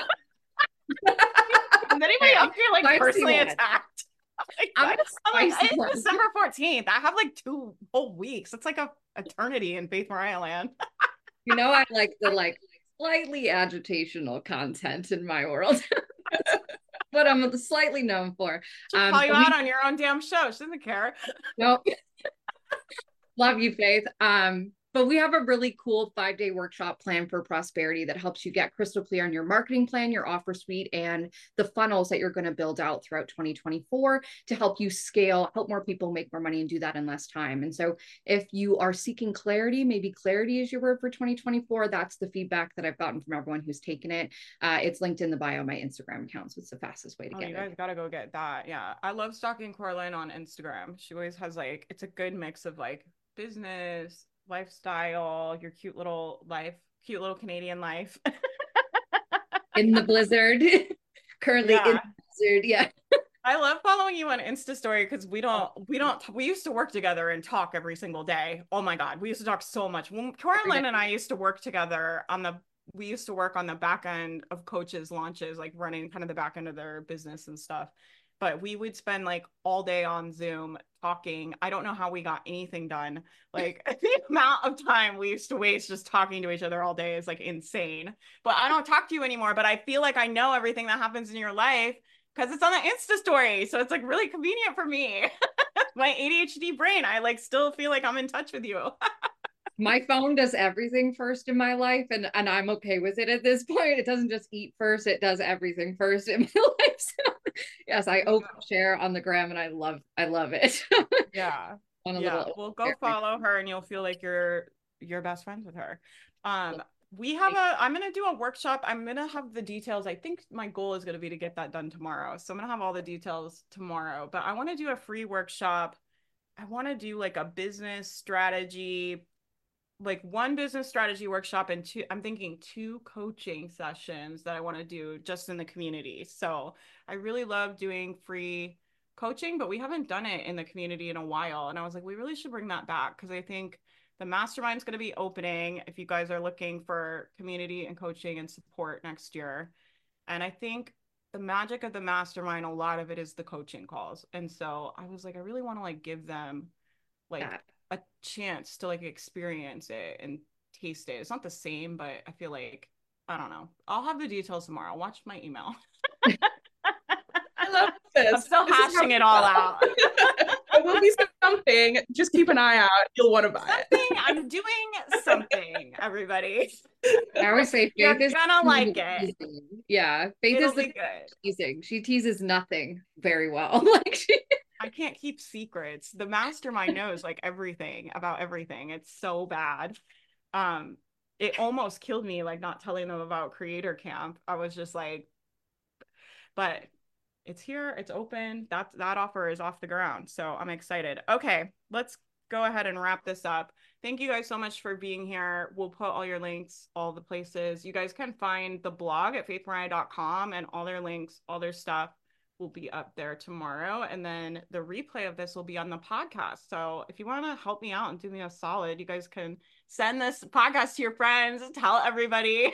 A: [laughs] Does anybody else feel like personally attacked? [laughs] Like, I'm, I'm like, it's December 14th. I have like two whole weeks. It's like a eternity in Faith Mariah land.
C: you know, I [laughs] like the like slightly agitational content in my world what I'm slightly known for.
A: Um, call you out on your own damn show. She doesn't care.
C: Nope. [laughs] Love you, Faith. Um, but we have a really cool five day workshop plan for prosperity that helps you get crystal clear on your marketing plan, your offer suite, and the funnels that you're going to build out throughout 2024 to help you scale, help more people make more money and do that in less time. And so, if you are seeking clarity, maybe clarity is your word for 2024. That's the feedback that I've gotten from everyone who's taken it. Uh, it's linked in the bio of my Instagram account. So, it's the fastest way to
A: oh,
C: get
A: you guys got to go get that. Yeah. I love stalking Corlin on Instagram. She always has like, it's a good mix of like business lifestyle, your cute little life, cute little Canadian life. [laughs]
C: in the blizzard. [laughs] Currently yeah. in the blizzard. Yeah. [laughs]
A: I love following you on Insta story because we don't oh. we don't we used to work together and talk every single day. Oh my god, we used to talk so much. When Corlin and I used to work together on the we used to work on the back end of coaches launches, like running kind of the back end of their business and stuff but we would spend like all day on Zoom talking. I don't know how we got anything done. Like [laughs] the amount of time we used to waste just talking to each other all day is like insane. But I don't talk to you anymore, but I feel like I know everything that happens in your life because it's on the Insta story. So it's like really convenient for me. [laughs] My ADHD brain, I like still feel like I'm in touch with you. [laughs]
C: my phone does everything first in my life and and I'm okay with it at this point. It doesn't just eat first, it does everything first in my life. So, [laughs] yes, I open share on the gram and I love I love it. [laughs]
A: yeah. yeah. Well, go follow her and you'll feel like you're you're best friends with her. Um we have a i'm going to do a workshop i'm going to have the details i think my goal is going to be to get that done tomorrow so i'm going to have all the details tomorrow but i want to do a free workshop i want to do like a business strategy like one business strategy workshop and two i'm thinking two coaching sessions that i want to do just in the community. So i really love doing free coaching but we haven't done it in the community in a while and i was like we really should bring that back because i think the mastermind is going to be opening if you guys are looking for community and coaching and support next year. And i think the magic of the mastermind a lot of it is the coaching calls. And so i was like i really want to like give them like yeah a chance to like experience it and taste it. It's not the same, but I feel like I don't know. I'll have the details tomorrow. Watch my email.
B: I love [laughs] this.
A: I'm still this hashing it all out. [laughs]
B: it will be something. Just keep an eye out. You'll want to buy
A: something, it. I'm doing something, everybody.
C: I always say Faith You're
A: is gonna like it.
C: Yeah, Faith It'll is the teasing. She teases nothing very well. [laughs] like she
A: I can't keep secrets. The mastermind knows like everything about everything. It's so bad. Um, it almost killed me like not telling them about creator camp. I was just like, but it's here, it's open. That that offer is off the ground. So I'm excited. Okay, let's go ahead and wrap this up. Thank you guys so much for being here. We'll put all your links, all the places. You guys can find the blog at faithmariah.com and all their links, all their stuff will be up there tomorrow. And then the replay of this will be on the podcast. So if you want to help me out and do me a solid, you guys can send this podcast to your friends, tell everybody,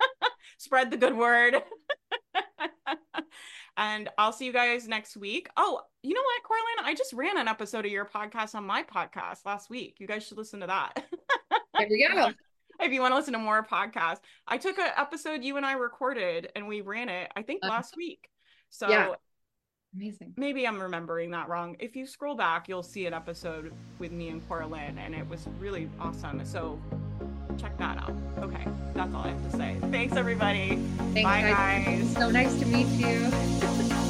A: [laughs] spread the good word. [laughs] and I'll see you guys next week. Oh, you know what, Corlin? I just ran an episode of your podcast on my podcast last week. You guys should listen to that.
C: there we go. [laughs]
A: if you want to listen to more podcasts, I took an episode you and I recorded and we ran it, I think, uh-huh. last week. So yeah.
C: Amazing.
A: Maybe I'm remembering that wrong. If you scroll back, you'll see an episode with me and Corlin, and it was really awesome. So check that out. Okay, that's all I have to say. Thanks, everybody.
C: Thanks, Bye, guys. guys. So nice to meet you.